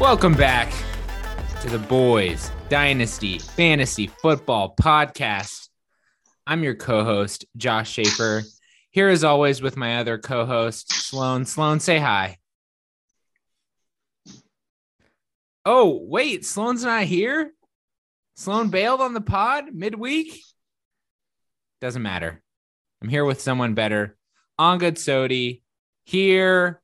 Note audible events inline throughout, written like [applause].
Welcome back to the Boys Dynasty Fantasy Football Podcast. I'm your co host, Josh Schaefer. Here, as always, with my other co host, Sloan. Sloan, say hi. Oh, wait, Sloan's not here? Sloan bailed on the pod midweek? Doesn't matter. I'm here with someone better. Angad Sodi here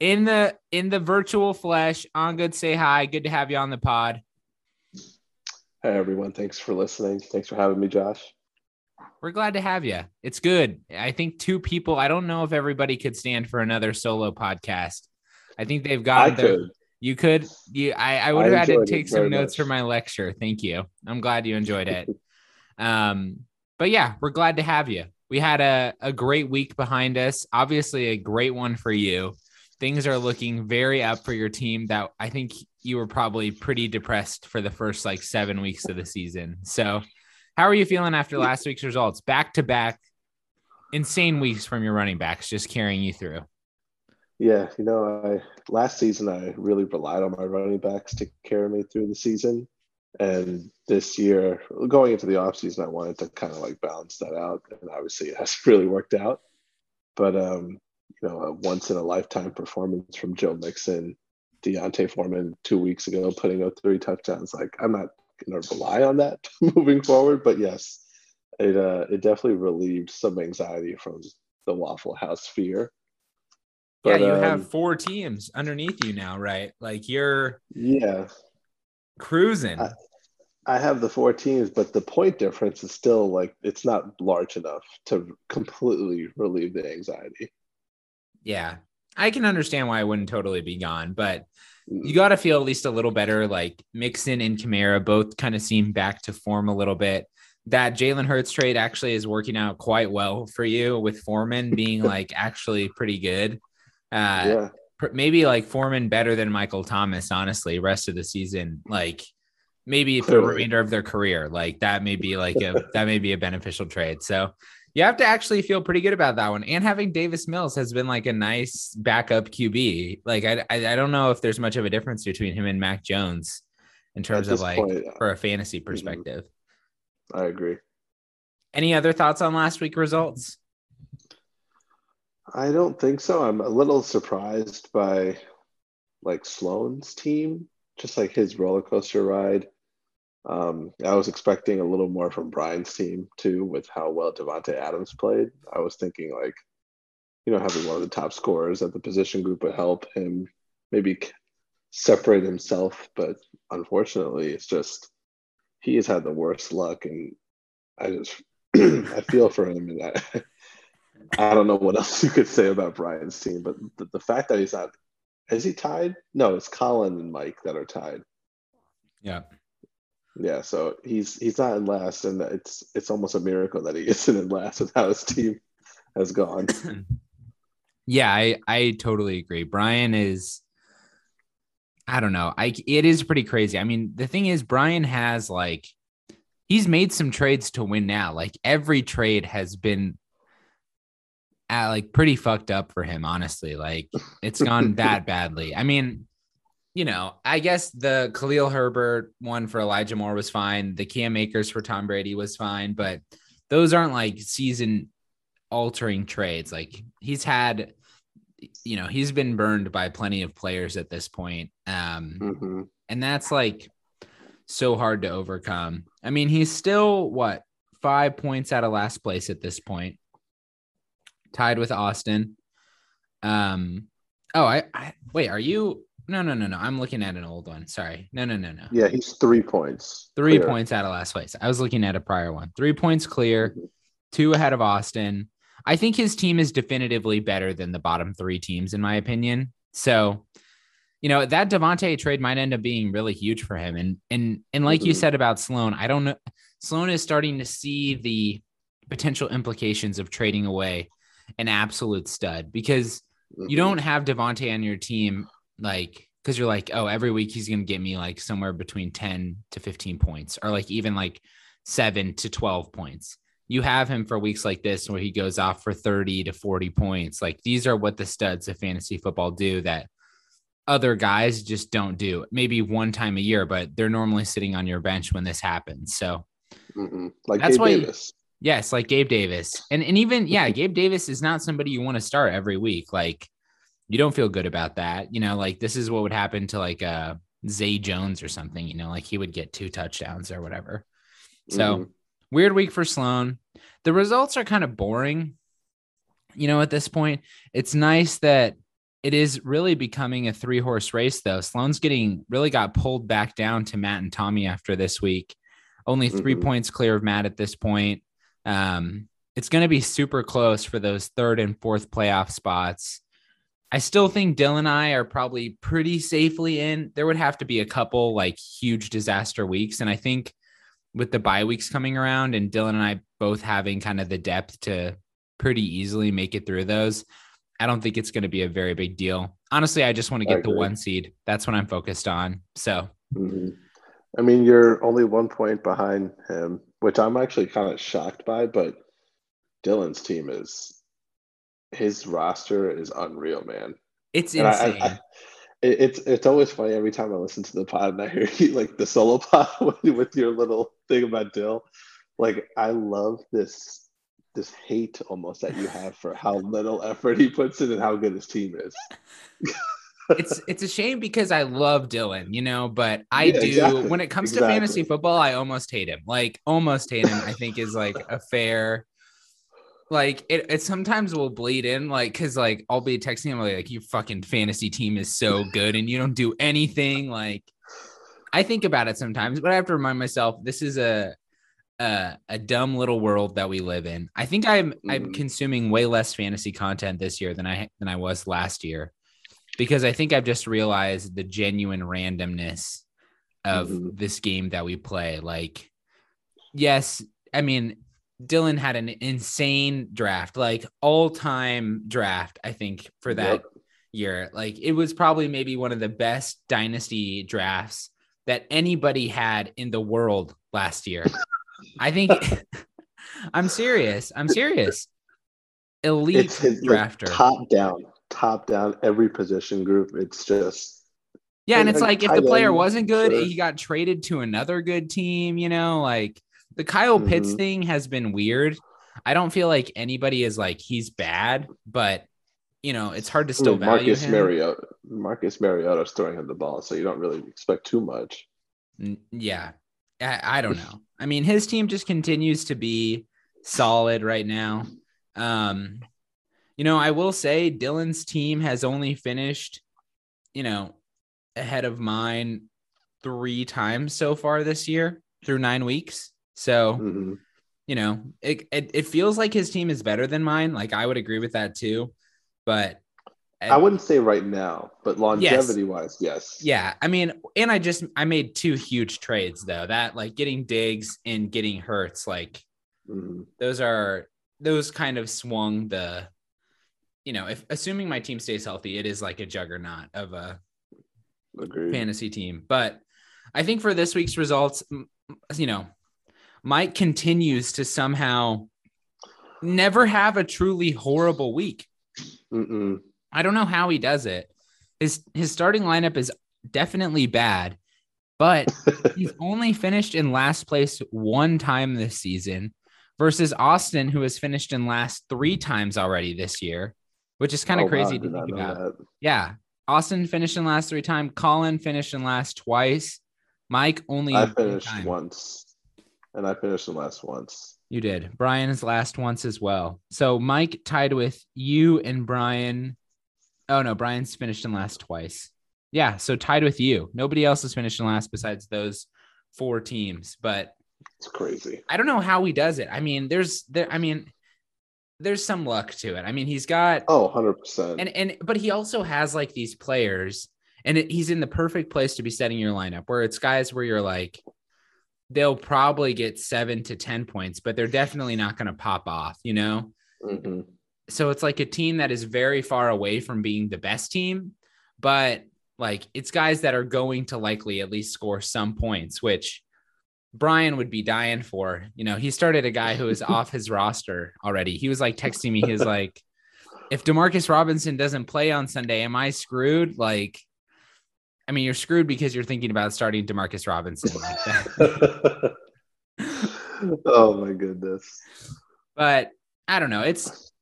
in the in the virtual flesh. Angad, say hi. Good to have you on the pod. Hey everyone, thanks for listening. Thanks for having me, Josh. We're glad to have you. It's good. I think two people. I don't know if everybody could stand for another solo podcast. I think they've got. I their, could. You could. You. I. I would have had to take some notes much. for my lecture. Thank you. I'm glad you enjoyed it. [laughs] um. But yeah, we're glad to have you. We had a, a great week behind us. Obviously, a great one for you. Things are looking very up for your team. That I think you were probably pretty depressed for the first like seven weeks of the season. So, how are you feeling after last week's results? Back to back, insane weeks from your running backs, just carrying you through. Yeah, you know, I last season I really relied on my running backs to carry me through the season. And this year, going into the offseason, I wanted to kind of like balance that out. And obviously, it hasn't really worked out. But, um, you know, a once in a lifetime performance from Joe Mixon, D'Onta Foreman two weeks ago, putting up three touchdowns. Like, I'm not going to rely on that [laughs] moving forward. But yes, it, uh, it definitely relieved some anxiety from the Waffle House fear. But, yeah, you um, have four teams underneath you now, right? Like you're yeah cruising. I, I have the four teams, but the point difference is still like it's not large enough to completely relieve the anxiety. Yeah. I can understand why I wouldn't totally be gone, but you got to feel at least a little better. Like Mixon and Kamara both kind of seem back to form a little bit. That Jalen Hurts trade actually is working out quite well for you with Foreman being [laughs] like actually pretty good. Uh, yeah. Maybe like Foreman better than Michael Thomas, honestly, rest of the season. Like, maybe for the remainder of their career. Like that may be like a that may be a beneficial trade. So you have to actually feel pretty good about that one. And having Davis Mills has been like a nice backup QB. Like I I, I don't know if there's much of a difference between him and Mac Jones in terms of like point, for a fantasy mm-hmm. perspective. I agree. Any other thoughts on last week results? I don't think so. I'm a little surprised by like Sloan's team, just like his roller coaster ride. Um, I was expecting a little more from Brian's team too, with how well Davante Adams played. I was thinking like, you know, having one of the top scorers at the position group would help him maybe separate himself. But unfortunately, it's just he has had the worst luck, and I just [clears throat] I feel for him, and I [laughs] I don't know what else you could say about Brian's team, but the, the fact that he's not is he tied? No, it's Colin and Mike that are tied. Yeah. Yeah, so he's he's not in last, and it's it's almost a miracle that he [laughs] isn't in last with how his team has gone. [clears throat] yeah, I I totally agree. Brian is, I don't know, I it is pretty crazy. I mean, the thing is, Brian has like, he's made some trades to win now. Like every trade has been, at, like pretty fucked up for him. Honestly, like it's gone [laughs] that badly. I mean, you know, I guess the Khalil Herbert one for Elijah Moore was fine. The Cam Akers for Tom Brady was fine, but those aren't like season altering trades. Like he's had, you know, he's been burned by plenty of players at this point. Um, mm-hmm. and that's like so hard to overcome. I mean, he's still what five points out of last place at this point, tied with Austin. Um, oh, I, I wait, are you no, no, no, no. I'm looking at an old one. Sorry. No, no, no, no. Yeah, he's three points. Three clear. points out of last place. I was looking at a prior one. Three points clear, mm-hmm. two ahead of Austin. I think his team is definitively better than the bottom three teams, in my opinion. So, you know, that Davante trade might end up being really huge for him. And and and like mm-hmm. you said about Sloan, I don't know. Sloan is starting to see the potential implications of trading away an absolute stud because mm-hmm. you don't have Davante on your team like because you're like, oh, every week he's gonna get me like somewhere between 10 to 15 points, or like even like seven to 12 points. You have him for weeks like this where he goes off for 30 to 40 points. Like these are what the studs of fantasy football do that other guys just don't do. Maybe one time a year, but they're normally sitting on your bench when this happens. So Mm-mm. like That's Gabe why- Davis. Yes, like Gabe Davis. And and even yeah, Gabe Davis is not somebody you want to start every week. Like you don't feel good about that. You know, like this is what would happen to like uh Zay Jones or something, you know, like he would get two touchdowns or whatever. So Mhm. weird week for Sloan. The results are kind of boring. You know, at this point, it's nice that it is really becoming a three horse race, though. Sloan's getting really got pulled back down to Matt and Tommy after this week. Only 3 Mhm. points clear of Matt at this point. Um, it's going to be super close for those third and fourth playoff spots. I still think Dylan and I are probably pretty safely in. There would have to be a couple like huge disaster weeks. And I think with the bye weeks coming around and Dylan and I both having kind of the depth to pretty easily make it through those, I don't think it's going to be a very big deal. Honestly, I just want to get the one seed. That's what I'm focused on. So, Mhm. I mean, you're only one point behind him, which I'm actually kind of shocked by, but Dylan's team is his roster is unreal, man. it's And insane. I- I- it- it's it's always funny every time I listen to the pod and I hear [laughs] you like the solo [laughs] pod with, with your little thing about Dill. Like I love this this hate almost that you have for how little effort he puts in and how good his team is. [laughs] it's it's a shame because I love Dylan, you know, but I Yeah, do exactly. when it comes to fantasy football, I almost hate him. Like almost hate him, I think is like a fair like it, it sometimes will bleed in like because like I'll be texting him like, your fucking fantasy team is so good and you don't do anything like I think about it sometimes but I have to remind myself this is a a, a dumb little world that we live in I think I'm I'm Mhm. consuming way less fantasy content this year than I than I was last year because I think I've just realized the genuine randomness of Mhm. this game that we play like yes I mean Dylan had an insane draft, like all time draft, I think, for that Yep. year. Like it was probably maybe one of the best dynasty drafts that anybody had in the world last year. I think [laughs] I'm serious. I'm serious. Elite It's his like, drafter. top down, top down every position group. It's just yeah, and it's and like if the player wasn't good, sure. he got traded to another good team, you know, like the Kyle Pitts Mhm. thing has been weird. I don't feel like anybody is like he's bad, but you know, it's hard to I still mean, value Marcus him. Mariota. Marcus Mariota's throwing him the ball, so you don't really expect too much. N- Yeah. I, I don't know. I mean, his team just continues to be solid right now. Um, you know, I will say Dylan's team has only finished, you know, ahead of mine three times so far this year through nine weeks. So, Mhm. you know, it, it it feels like his team is better than mine. Like I would agree with that too. But I wouldn't say right now, but longevity wise, yes. Yeah, I mean, and I just I made two huge trades though. That like getting Diggs and getting Hurts, like Mhm. those are those kind of swung the, you know, if assuming my team stays healthy, it is like a juggernaut of a Agreed. fantasy team. But I think for this week's results, you know, Mike continues to somehow never have a truly horrible week. Mm-mm. I don't know how he does it. His his starting lineup is definitely bad, but [laughs] he's only finished in last place one time this season versus Austin, who has finished in last three times already this year, which is kind of Oh, crazy I to think about. that. Yeah. Austin finished in last three times. Colin finished in last twice. Mike only I finished once, and I finished the last once. You did. Brian's last once as well. So Mike tied with you and Brian. Oh no, Brian's finished in last twice. Yeah, so tied with you. Nobody else has finished in last besides those four teams. But It's crazy. I don't know how he does it. I mean, there's there. I mean, there's some luck to it. I mean, he's got Oh, 100%. and and but he also has like these players, and it, he's in the perfect place to be setting your lineup where it's guys where you're like, they'll probably get seven to ten points, but they're definitely not going to pop off, you know. hmm So it's like a team that is very far away from being the best team, but like it's guys that are going to likely at least score some points, which Brian would be dying for. You know, he started a guy who is [laughs] off his roster already. He was like texting me, he's like, if Demarcus Robinson doesn't play on Sunday, am I screwed? Like, I mean, you're screwed because you're thinking about starting Demarcus Robinson like that. [laughs] oh my goodness. but I don't know. It's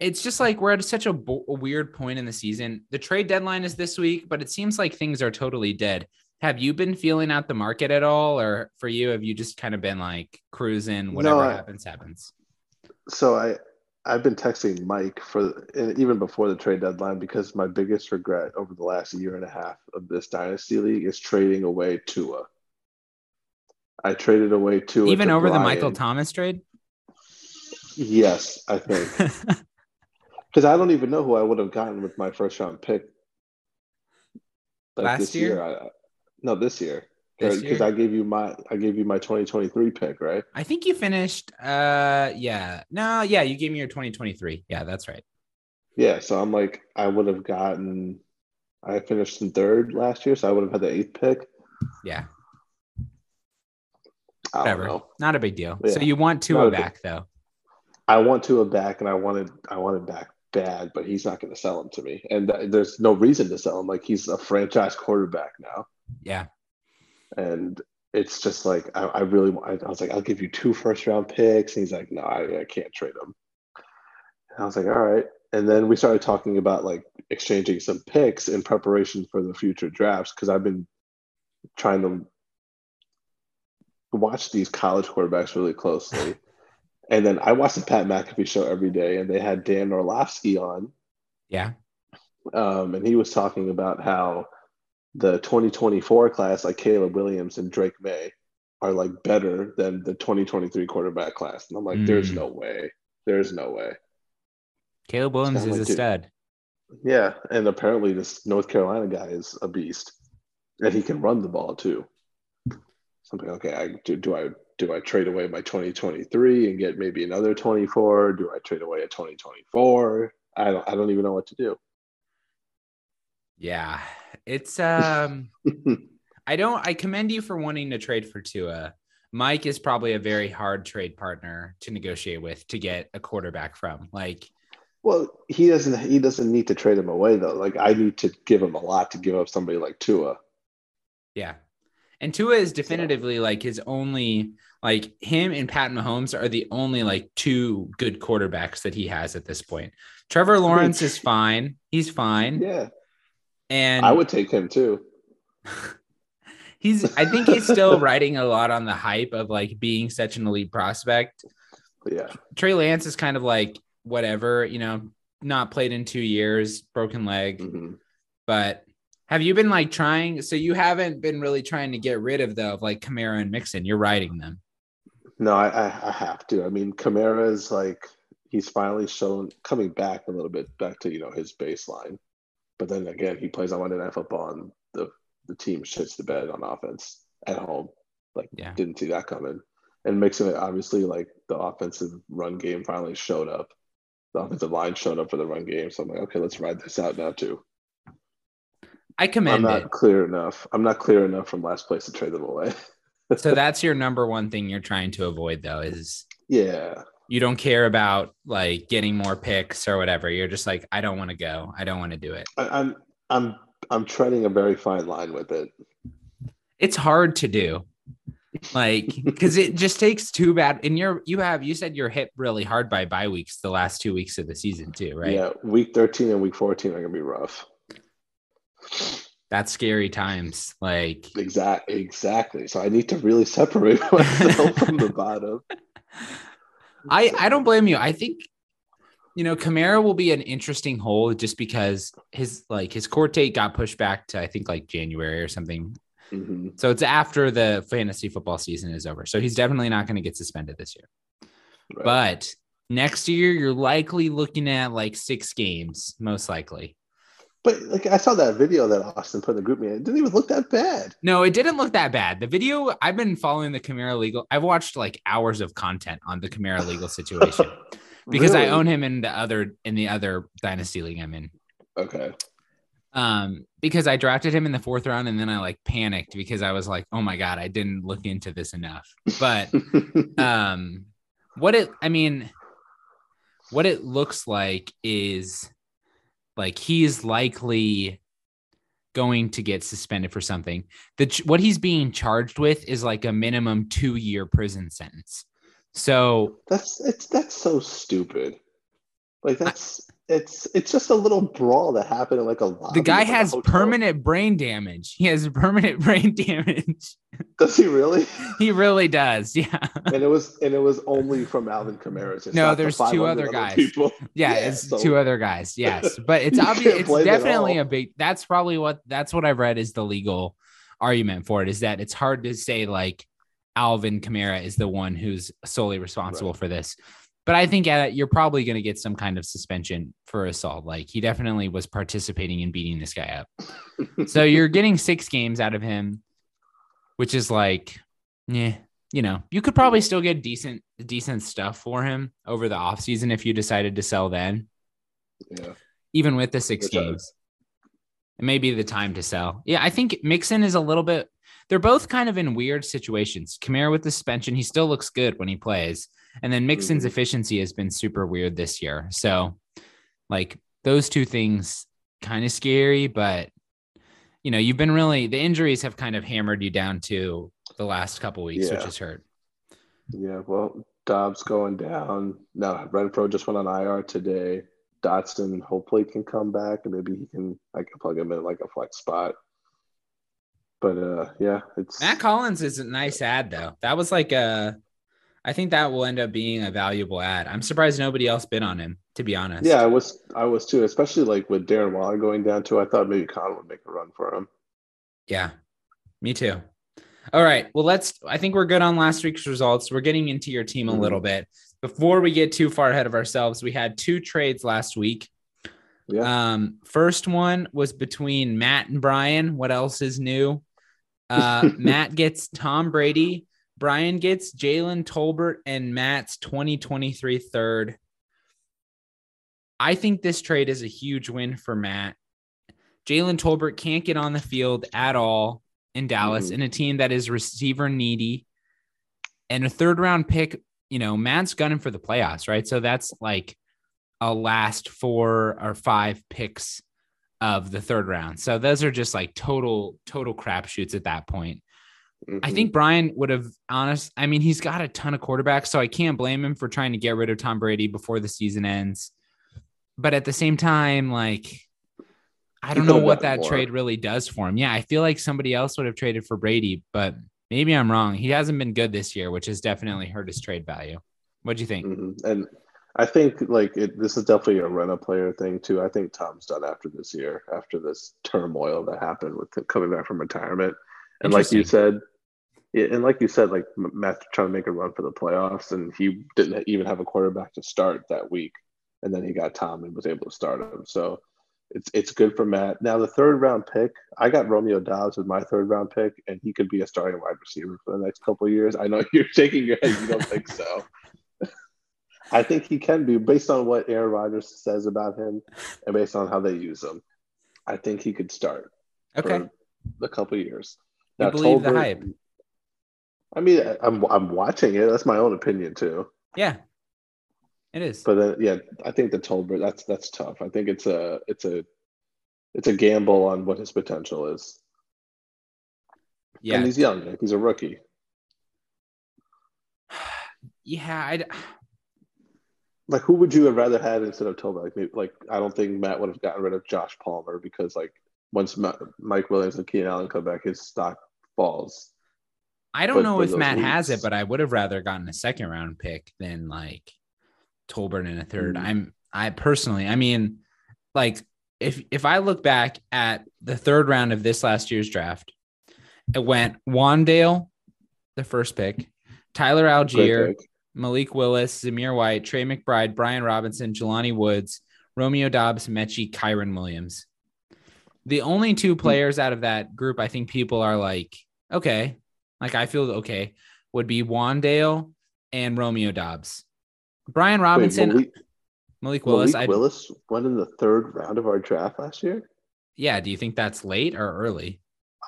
it's just like we're at such a, bo- a, weird point in the season. The trade deadline is this week, but it seems like things are totally dead. Have you been feeling out the market at all, or for you, have you just kind of been like cruising? Whatever no, I, happens, happens. So I I've been texting Mike for even before the trade deadline because my biggest regret over the last year and a half of this dynasty league is trading away Tua. I traded away Tua even over Brian. the Michael Thomas trade. Yes, I think [laughs] because I don't even know who I would have gotten with my first round pick. Like Last year, year I, no, this year because I gave you my I gave you my 2023 pick, right? I think you finished. Uh, yeah, no, yeah, you gave me your 2023. Yeah, that's right. Yeah, so I'm like, I would have gotten. I finished in third last year, so I would have had the eighth pick. Yeah. Whatever. Not a big deal. Yeah. So you want Tua back though? I want Tua back, and I wanted I wanted back bad, but he's not going to sell him to me, and th- there's no reason to sell him. Like he's a franchise quarterback now. Yeah and it's just like I, I really I, I, was like I'll give you two first round picks, and he's like, no, I, I can't trade them. And I was like, all right. And then we started talking about like exchanging some picks in preparation for the future drafts because I've been trying to watch these college quarterbacks really closely. [laughs] and then I watched the Pat McAfee show every day, and they had Dan Orlovsky on. Yeah. Um, and he was talking about how the 2024 class, like Caleb Williams and Drake Maye, are like better than the 2023 quarterback class. And I'm like, mm. there's no way. There's no way. Caleb Williams is like, a stud. Yeah. And apparently this North Carolina guy is a beast. And he can run the ball too. Something okay, I do, do I do I trade away my 2023 and get maybe another 24? Do I trade away a 2024? I don't I don't even know what to do. Yeah, it's [laughs] um I don't I commend you for wanting to trade for Tua. Mike is probably a very hard trade partner to negotiate with to get a quarterback from. Like well, he doesn't he doesn't need to trade him away though. Like I need to give him a lot to give up somebody like Tua. Yeah. And Tua is definitively like his only like him and Pat Mahomes are the only like two good quarterbacks that he has at this point. Trevor Lawrence is [laughs] fine. He's fine. Yeah. And I would take him too. [laughs] he's I think he's still riding a lot on the hype of like being such an elite prospect. Yeah. Trey Lance is kind of like whatever, you know, not played in two years, broken leg. Mm-hmm. But have you been like trying? So you haven't been really trying to get rid of though of like Kamara and Mixon. You're riding them. No, I, I, I have to. I mean, Kamara is like he's finally shown coming back a little bit back to you know his baseline. But then again, he plays on Monday Night Football, and the the team shits the bed on offense at home. Like, yeah. didn't see that coming. And mixing it, obviously, like the offensive run game finally showed up. The offensive line showed up for the run game. So I'm like, okay, let's ride this out now too. I commend I'm not it. clear enough. I'm not clear enough from last place to trade them away. [laughs] so that's your number one thing you're trying to avoid, though, is yeah, you don't care about like getting more picks or whatever. You're just like, I don't want to go. I don't want to do it. I, I'm I'm I'm treading a very fine line with it. It's hard to do. Like, [laughs] because it just takes too bad. And you're you have you said you're hit really hard by bye weeks the last two weeks of the season too, right? Yeah, week 13 and week 14 are gonna be rough. That's scary times. Like exactly exactly. So I need to really separate [laughs] myself from the bottom. [laughs] I I don't blame you. I think you know Kamara will be an interesting hole just because his like his court date got pushed back to I think like January or something. Mm-hmm. So it's after the fantasy football season is over. So he's definitely not going to get suspended this year. Right. But next year you're likely looking at like six games, most likely. But like I saw that video that Austin put in the GroupMe, it didn't even look that bad. No, it didn't look that bad. The video I've been following the Kamara legal. I've watched like hours of content on the Kamara legal situation [laughs] because really? I own him in the other in the other dynasty league I'm in. Okay. Um, because I drafted him in the fourth round and then I like panicked because I was like, oh my god, I didn't look into this enough. But [laughs] um, what it I mean, what it looks like is like he's likely going to get suspended for something. The what he's being charged with is like a minimum two year prison sentence. So that's it's that's so stupid. Like that's it's it's just a little brawl that happened in like a lot. The guy has permanent brain damage. He has [laughs] permanent brain damage. Does he really? he really does. Yeah. And it was and it was only from Alvin Kamara. no, there's the two other guys. People. [laughs] Yeah, [laughs] yeah it's so. two other guys. Yes, but it's obvious. It's definitely a big. That's probably what that's what I've read is the legal argument for it is that it's hard to say like Alvin Kamara is the one who's solely responsible right. for this but I think uh, you're probably going to get some kind of suspension for assault. Like he definitely was participating in beating this guy up. [laughs] so you're getting six games out of him, which is like, yeah, you know, you could probably still get decent, decent stuff for him over the offseason if you decided to sell then. Yeah. Even with the six games, it may be the time to sell. Yeah. I think Mixon is a little bit, they're both kind of in weird situations. Kamara with the suspension, he still looks good when he plays. And then Mixon's mm-hmm. efficiency has been super weird this year. So, like, those two things kind of scary, but you know, you've been really the injuries have kind of hammered you down to the last couple weeks, yeah. which has hurt. Yeah, well, Doubs going down. No, Renfrow just went on IR today. Dotson hopefully can come back and maybe he can I can plug him in like a flex spot. But uh yeah, it's Mack Hollins is a nice add though. That was like a I think that will end up being a valuable add. I'm surprised nobody else bid on him, to be honest. Yeah, I was I was too, especially like with Darren Waller going down too. I thought maybe Con would make a run for him. Yeah, me too. All right. Well, let's I think we're good on last week's results. We're getting into your team a mm-hmm. little bit. Before we get too far ahead of ourselves, we had two trades last week. Yeah. Um, first one was between Matt and Brian. What else is new? Uh, [laughs] Matt gets Tom Brady Brian gets Jalen Tolbert and Matt's 2023 third. I think this trade is a huge win for Matt. Jalen Tolbert can't get on the field at all in Dallas mm-hmm. in a team that is receiver needy. And a third round pick, you know, Matt's gunning for the playoffs, right? So that's like a last four or five picks of the third round. So those are just like total, total crapshoots at that point. Mm-hmm. I think Brian would have honest. I mean, he's got a ton of quarterbacks, so I can't blame him for trying to get rid of Tom Brady before the season ends. But at the same time, like I don't know what that more. trade really does for him. Yeah, I feel like somebody else would have traded for Brady, but maybe I'm wrong. He hasn't been good this year, which has definitely hurt his trade value. What do you think? Mm-hmm. And I think like it, this is definitely a run a player thing too. I think Tom's done after this year, after this turmoil that happened with coming back from retirement. And like you said, and like you said, like Matt trying to make a run for the playoffs, and he didn't even have a quarterback to start that week, and then he got Tom and was able to start him. So it's it's good for Matt. Now the third round pick, I got Romeo Doubs as my third round pick, and he could be a starting wide receiver for the next couple of years. I know [laughs] you're shaking your head; you don't think so. [laughs] I think he can be, based on what Aaron Rodgers says about him, and based on how they use him. I think he could start. Okay. a couple years. Now, believe Tolbert, the hype. I mean, I'm I'm watching it. That's my own opinion too. Yeah, it is. But uh, yeah, I think the Tolbert that's that's tough. I think it's a it's a it's a gamble on what his potential is. Yeah, and he's young. Like he's a rookie. [sighs] Yeah, I. [sighs] Like, who would you have rather had instead of Tolbert? Like, maybe, like I don't think Matt would have gotten rid of Josh Palmer because like once Mike Williams and Keenan Allen come back, his stock falls. I don't know if Matt weeks. has it, but I would have rather gotten a second round pick than like Tolbert in a third. Mm. I'm I personally, I mean, like if if I look back at the third round of this last year's draft, it went Wan'Dale, the first pick, Tyler Allgeier, Malik Willis, Zamir White, Trey McBride, Brian Robinson, Jelani Woods, Romeo Doubs, Metchie, Kyren Williams. The only two hmm. players out of that group I think people are like, okay, like I feel okay, would be Wan'Dale and Romeo Doubs. Brian Robinson, Wait, Malik, Malik, Willis. Malik Willis went in the third round of our draft last year. Yeah. Do you think that's late or early?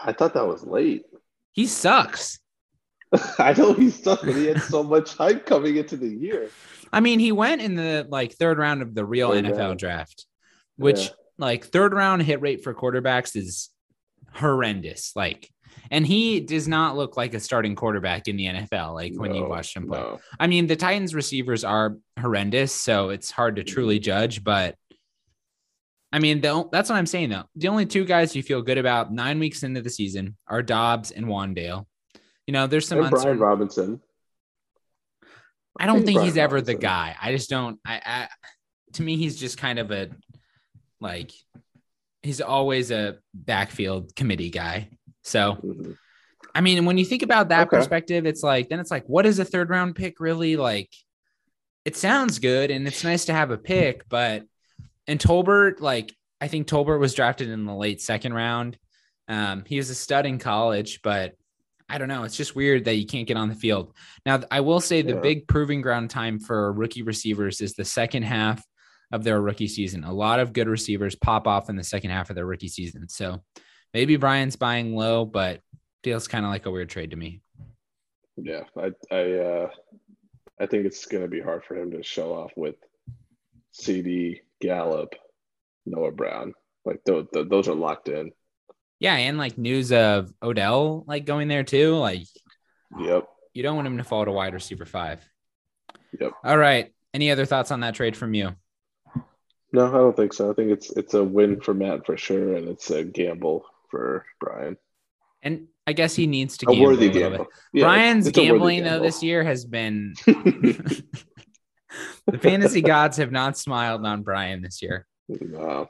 I thought that was late. He sucks. [laughs] I know he sucks, but he had so much hype coming into the year. I mean, he went in the like third round of the real NFL draft, which yeah. like third round hit rate for quarterbacks is horrendous. Like, and he does not look like a starting quarterback in the NFL. Like when you watch him play. no. I mean, the Titans receivers are horrendous, so it's hard to truly mm-hmm. judge. But I mean, the, that's what I'm saying though. The only two guys you feel good about nine weeks into the season are Doubs and Wan'Dale. You know, there's some And Brian. Robinson. I don't think Brian he's ever the guy. I just don't. I, I to me, he's just kind of a like he's always a backfield committee guy. So Mhm. I mean, when you think about that Okay. perspective, it's like then it's like, what is a third round pick really like? It sounds good and it's nice to have a pick, but and Tolbert, like I think Tolbert was drafted in the late second round. Um, he was a stud in college, but I don't know. It's just weird that you can't get on the field. Now, I will say the Yeah. big proving ground time for rookie receivers is the second half of their rookie season. A lot of good receivers pop off in the second half of their rookie season. So maybe Brian's buying low, but feels kind of like a weird trade to me. Yeah, I I uh, I think it's going to be hard for him to show off with CeeDee Gallup, Noah Brown. Like those those are locked in. Yeah, and like news of Odell like going there too. Like Yep. you don't want him to fall to wide receiver five. Yep. All right. Any other thoughts on that trade from you? No, I don't think so. I think it's it's a win for Matt for sure, and it's a gamble for Brian. And I guess he needs to A gamble worthy a gamble. Yeah, Brian's it's a gambling though this year has been [laughs] [laughs] the fantasy gods have not smiled on Brian this year. no.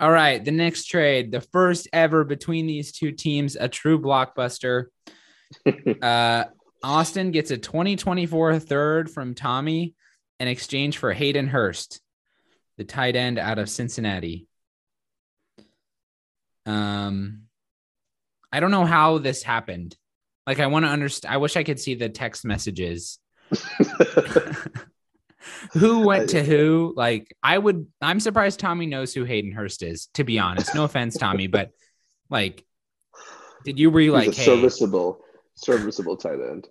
All right, the next trade, the first ever between these two teams, a true blockbuster. [laughs] Uh, Austin gets a 2024 third from Tommy in exchange for Hayden Hurst, the tight end out of Cincinnati. Um, I don't know how this happened. Like, I want to understand. I wish I could see the text messages. [laughs] who went to who? Like, I would. I'm surprised Tommy knows who Hayden Hurst is. To be honest, no offense, Tommy, but like, did you you like, a hey, serviceable, serviceable tight end.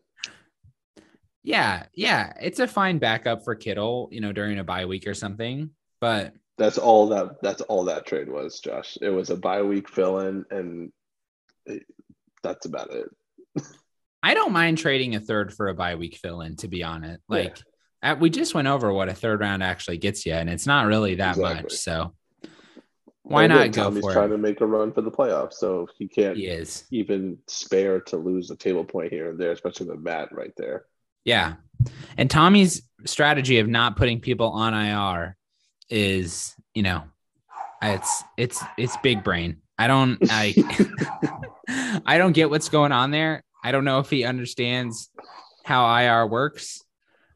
yeah, yeah, it's a fine backup for Kittle, you know, during a bye week or something. But That's all that. That's all that trade was, Josh. It was a bye week fill in, and it- that's about it. I don't mind trading a third for a bye week fill in. To be honest, Yeah. like uh, we just went over what a third round actually gets you, and it's not really that Exactly. much. So why And not go Tommy's for trying it? to make a run for the playoffs, so he can't He is. even spare to lose a table point here and there, especially with Matt right there. Yeah. And Tommy's strategy of not putting people on IR is, you know, it's it's it's big brain. I don't [laughs] I [laughs] I don't get what's going on there. I don't know if he understands how IR works,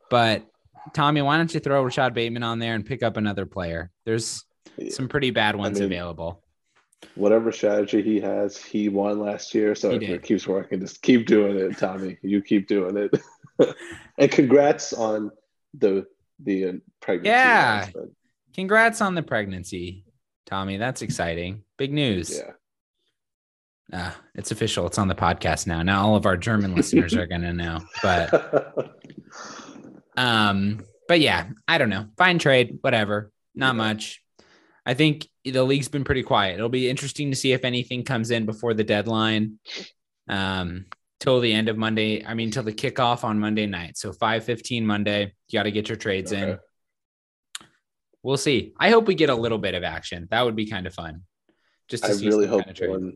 but Tommy, why don't you throw Rashod Bateman on there and pick up another player? There's some pretty bad ones mean, available. Whatever strategy he has, he won last year. So if it keeps working, just keep doing it, Tommy. You keep doing it. [laughs] and congrats on the the uh, pregnancy. Yeah. Congrats on the pregnancy, Tommy. That's exciting. Big news. Yeah. Uh, it's official. It's on the podcast now. Now all of our German listeners are gonna know. But [laughs] um, but yeah, I don't know. Fine trade, whatever. Not much. I think the league's been pretty quiet. It'll be interesting to see if anything comes in before the deadline. Um, till the end of Monday. I mean, till the kickoff on Monday night. So five fifteen Monday. You got to get your trades in. We'll see. I hope we get a little bit of action. That would be kind of fun. Just to I see really hope kind of. Dylan.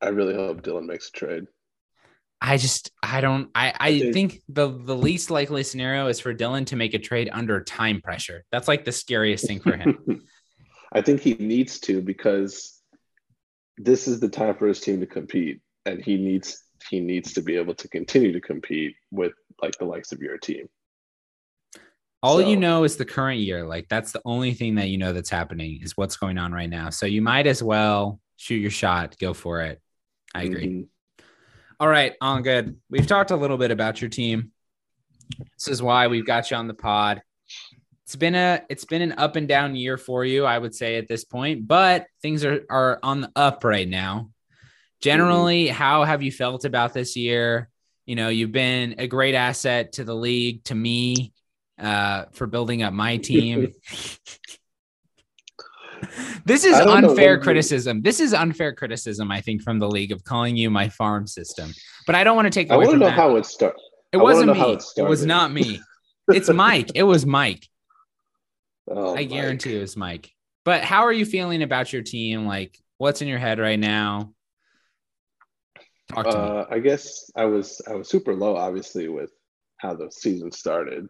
I really hope Dylan makes a trade. I just I don't I I think- think the the least likely scenario is for Dylan to make a trade under time pressure. That's like the scariest thing for him. [laughs] I think he needs to because this is the time for his team to compete, and he needs he needs to be able to continue to compete with like the likes of your team. All you know is the current year. Like that's the only thing that you know that's happening is what's going on right now. So you might as well shoot your shot, go for it. I agree. Mhm. All right, on good. We've talked a little bit about your team. This is why we've got you on the pod. It's been a it's been an up and down year for you, I would say at this point, but things are are on the up right now. Generally, how have you felt about this year? You know, you've been a great asset to the league, to me, uh, for building up my team. [laughs] this is unfair when you- criticism. This is unfair criticism, I think, from the league of calling you my farm system. But I don't want to take I want to know that. how it started. it I wasn't me. it It, was not me. [laughs] It's Mike. It was Mike. Oh, I Mike. guarantee it was Mike. But how are you feeling about your team? Like, what's in your head right now? Talk to me. Uh, I guess I was I was super low, obviously, with how the season started.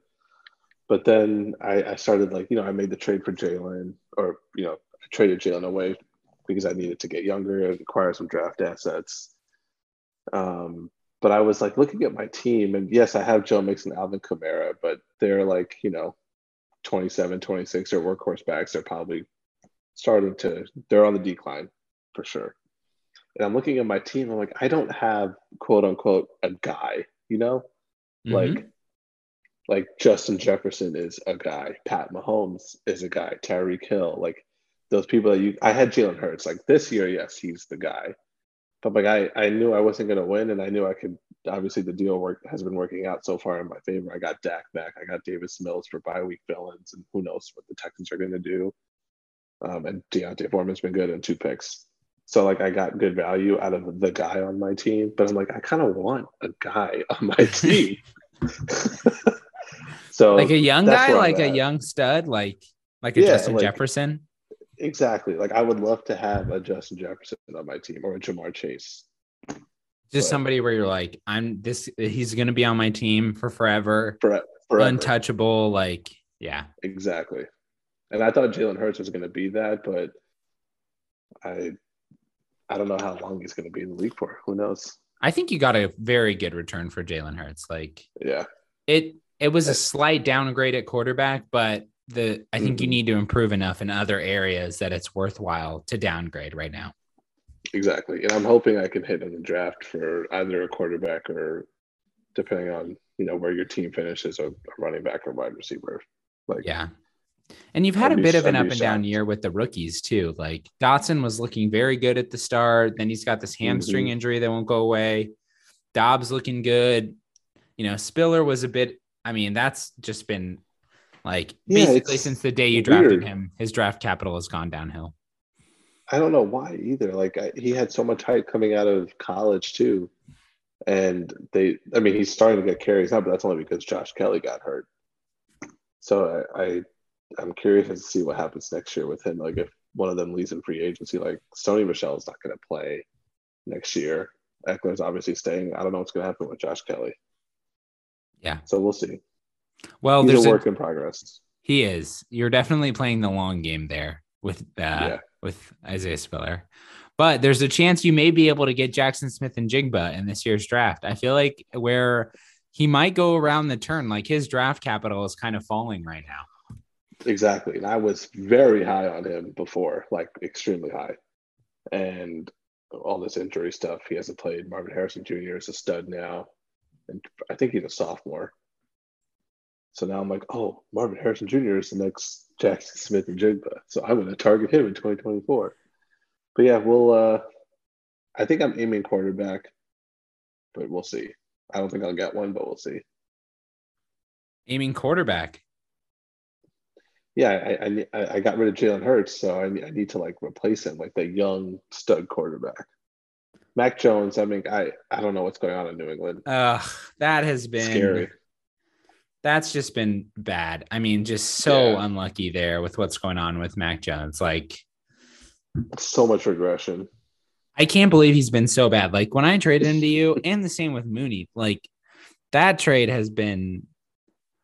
But then I, I started like you know I made the trade for Jalen, or you know I traded Jalen away because I needed to get younger and acquire some draft assets. Um, but I was like looking at my team, and yes, I have Joe Mixon, Alvin Kamara, but they're like you know 27, 26, they're workhorse backs. They're probably starting to they're on the decline for sure. And I'm looking at my team, I'm like, I don't have quote unquote a guy, you know? Mhm. Like like Justin Jefferson is a guy, Pat Mahomes is a guy, Tyreek Hill, like those people that you I had Jalen Hurts. Like this year, yes, he's the guy. But like I, I knew I wasn't gonna win and I knew I could obviously the deal work has been working out so far in my favor. I got Dak back, I got Davis Mills for bye week villains, and who knows what the Texans are gonna do. Um, and D'Onta Foreman's been good in two picks. So like I got good value out of the guy on my team, but I'm like, I kind of want a guy on my [laughs] team. [laughs] so like a young guy, I'm like a at. young stud, like like a Yeah, Justin like- Jefferson. exactly. Like I would love to have a Justin Jefferson on my team or a Ja'Marr Chase. Just but- somebody where you're like, I'm this. He's gonna be on my team for forever, For, forever. untouchable. Like, yeah, Exactly. And I thought Jalen Hurts was going to be that, but I I don't know how long he's going to be in the league for. Who knows? I think you got a very good return for Jalen Hurts. Like Yeah. it, it was a slight downgrade at quarterback, but the I think you Mhm. need to improve enough in other areas that it's worthwhile to downgrade right now. Exactly. And I'm hoping I can hit in the draft for either a quarterback or depending on, you know, where your team finishes, a, running back or wide receiver. Like Yeah. And you've had I'd a be- bit of an I'd up and down year with the rookies too. Like Dotson was looking very good at the start. Then he's got this hamstring Mhm. injury that won't go away. Doubs looking good. You know, Spiller was a bit. I mean, that's just been like Yeah, basically since the day you drafted weird. him, his draft capital has gone downhill. I don't know why either. Like I, he had so much hype coming out of college too, and they. I mean, he's starting to get carries now, but that's only because Josh Kelley got hurt. So I, I I'm curious to see what happens next year with him. Like if one of them leaves in free agency, like Sony Michel's not going to play next year. Ekeler's obviously staying. I don't know what's going to happen with Josh Kelley. Yeah. So we'll see. Well, He's there's a a, work in progress. he is. You're definitely playing the long game there with uh, Yeah. with Isaiah Spiller. But there's a chance you may be able to get Jaxon Smith-Njigba in this year's draft. I feel like where he might go around the turn, like his draft capital is kind of falling right now. Exactly. And I was very high on him before, like extremely high. And all this injury stuff, he hasn't played. Marvin Harrison Jr. is a stud now. And I think he's a sophomore. So now I'm like, oh, Marvin Harrison Jr. is the next Jaxon Smith-Njigba. So I'm going to target him in 2024. But yeah, we'll, uh, I think I'm aiming quarterback, but we'll see. I don't think I'll get one, but we'll see. Aiming quarterback. yeah, I, I I got rid of Jalen Hurts, so I, I need to like replace him, like the young stud quarterback. Mac Jones. I mean, I I don't know what's going on in New England. Uh, that has been Scary. That's just been bad. I mean, just so Yeah. unlucky there with what's going on with Mac Jones. Like, So much regression. I can't believe he's been so bad. Like when I traded him to you, and the same with Mooney. Like that trade has been.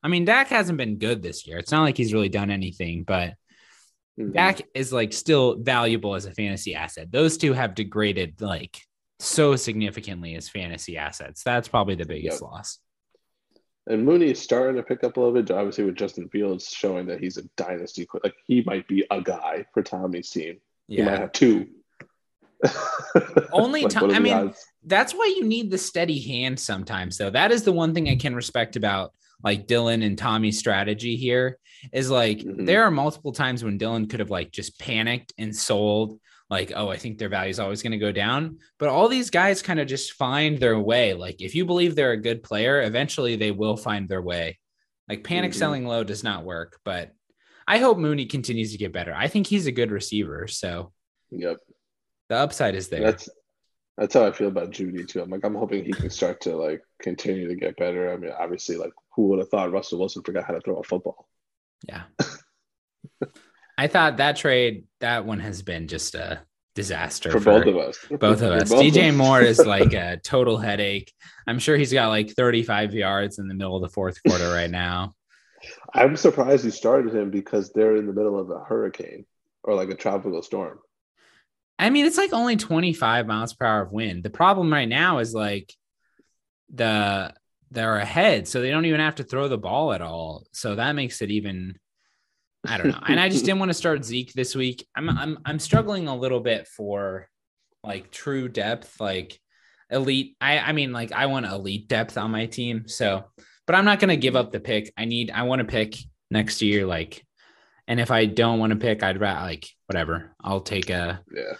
I mean, Dak hasn't been good this year. It's not like he's really done anything, but Mhm. Dak is like still valuable as a fantasy asset. Those two have degraded like so significantly as fantasy assets. That's probably the biggest Yep. loss. And Mooney is starting to pick up a little bit, obviously with Justin Fields showing that he's a dynasty. Like he might be a guy for Tommy's team. He might have two. Only [laughs] Like, are I mean, odds? That's why you need the steady hand sometimes, though. That is the one thing I can respect about like Dylan and Tommy's strategy here is like Mhm. there are multiple times when Dylan could have like just panicked and sold like oh I think their value is always going to go down but all these guys kind of just find their way like if you believe they're a good player eventually they will find their way like panic Mhm. selling low does not work but I hope Mooney continues to get better. I think he's a good receiver. So Yep. the upside is there. That's that's how I feel about Jeudy too. I'm like, I'm hoping he can start to like continue to get better. I mean, obviously, like who would have thought Russell Wilson forgot how to throw a football? yeah. [laughs] I thought that trade, that one has been just a disaster For, both of us. both of us. both DJ. Moore is [laughs] like a total headache. I'm sure he's got like 35 yards in the middle of the fourth quarter right now. [laughs] I'm surprised you started him because they're in the middle of a hurricane or like a tropical storm. I mean, it's like only 25 miles per hour of wind. The problem right now is like the they're ahead, so they don't even have to throw the ball at all. So that makes it even I don't know. And I just [laughs] didn't want to start Zeke this week. I'm I'm I'm struggling a little bit for like true depth, like elite. I I mean like I want elite depth on my team. So, but I'm not going to give up the pick. I need I want to pick next year like and if I don't want to pick, I'd rather like whatever. I'll take a Yeah.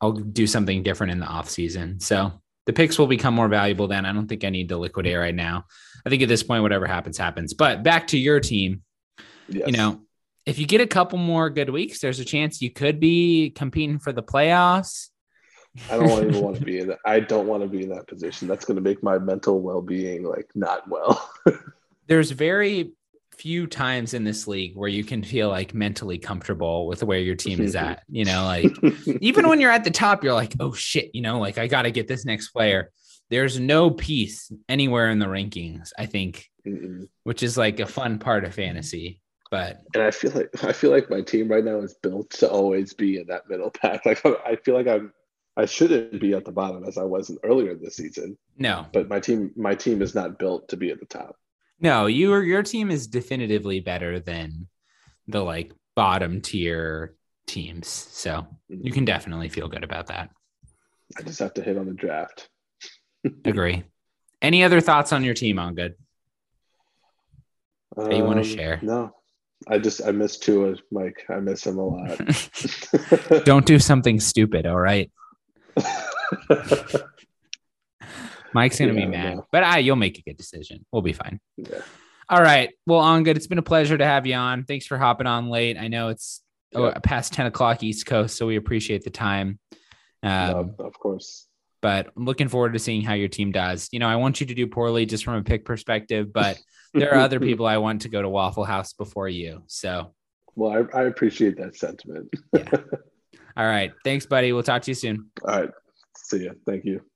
I'll do something different in the off season. So the picks will become more valuable then. I don't think I need to liquidate right now. I think at this point, whatever happens, happens. But back to your team, Yes. you know, if you get a couple more good weeks, there's a chance you could be competing for the playoffs. I don't even [laughs] want to be in that. I don't want to be in that position. That's going to make my mental well being like not well. [laughs] There's very few times in this league where you can feel like mentally comfortable with where your team is at. [laughs] You know, like even when you're at the top, you're like, oh shit, you know, like I got to get this next player. There's no peace anywhere in the rankings, I think, Mm-mm. which is like a fun part of fantasy. But and I feel like I feel like my team right now is built to always be in that middle pack. [laughs] Like I feel like I'm I shouldn't be at the bottom as I was in earlier this season, no, but my team my team is not built to be at the top. no, your your team is definitively better than the like bottom tier teams. So you can definitely feel good about that. I just have to hit on the draft. [laughs] Agree. Any other thoughts on your team Angad? that you wanna Um, share? No. I just I miss Tua, Mike. I miss him a lot. [laughs] [laughs] Don't do something stupid, all right? [laughs] Mike's gonna be mad, no. but I you'll make a good decision. We'll be fine. yeah. All right. Well, Angad. It's been a pleasure to have you on. Thanks for hopping on late. I know it's oh, past 10 o'clock East Coast, so we appreciate the time. Um, No, of course. But I'm looking forward to seeing how your team does. You know, I want you to do poorly just from a pick perspective, but there are other [laughs] people I want to go to Waffle House before you. So, Well, I, I appreciate that sentiment. [laughs] all right. Thanks, buddy. We'll talk to you soon. All right. See ya. Thank you.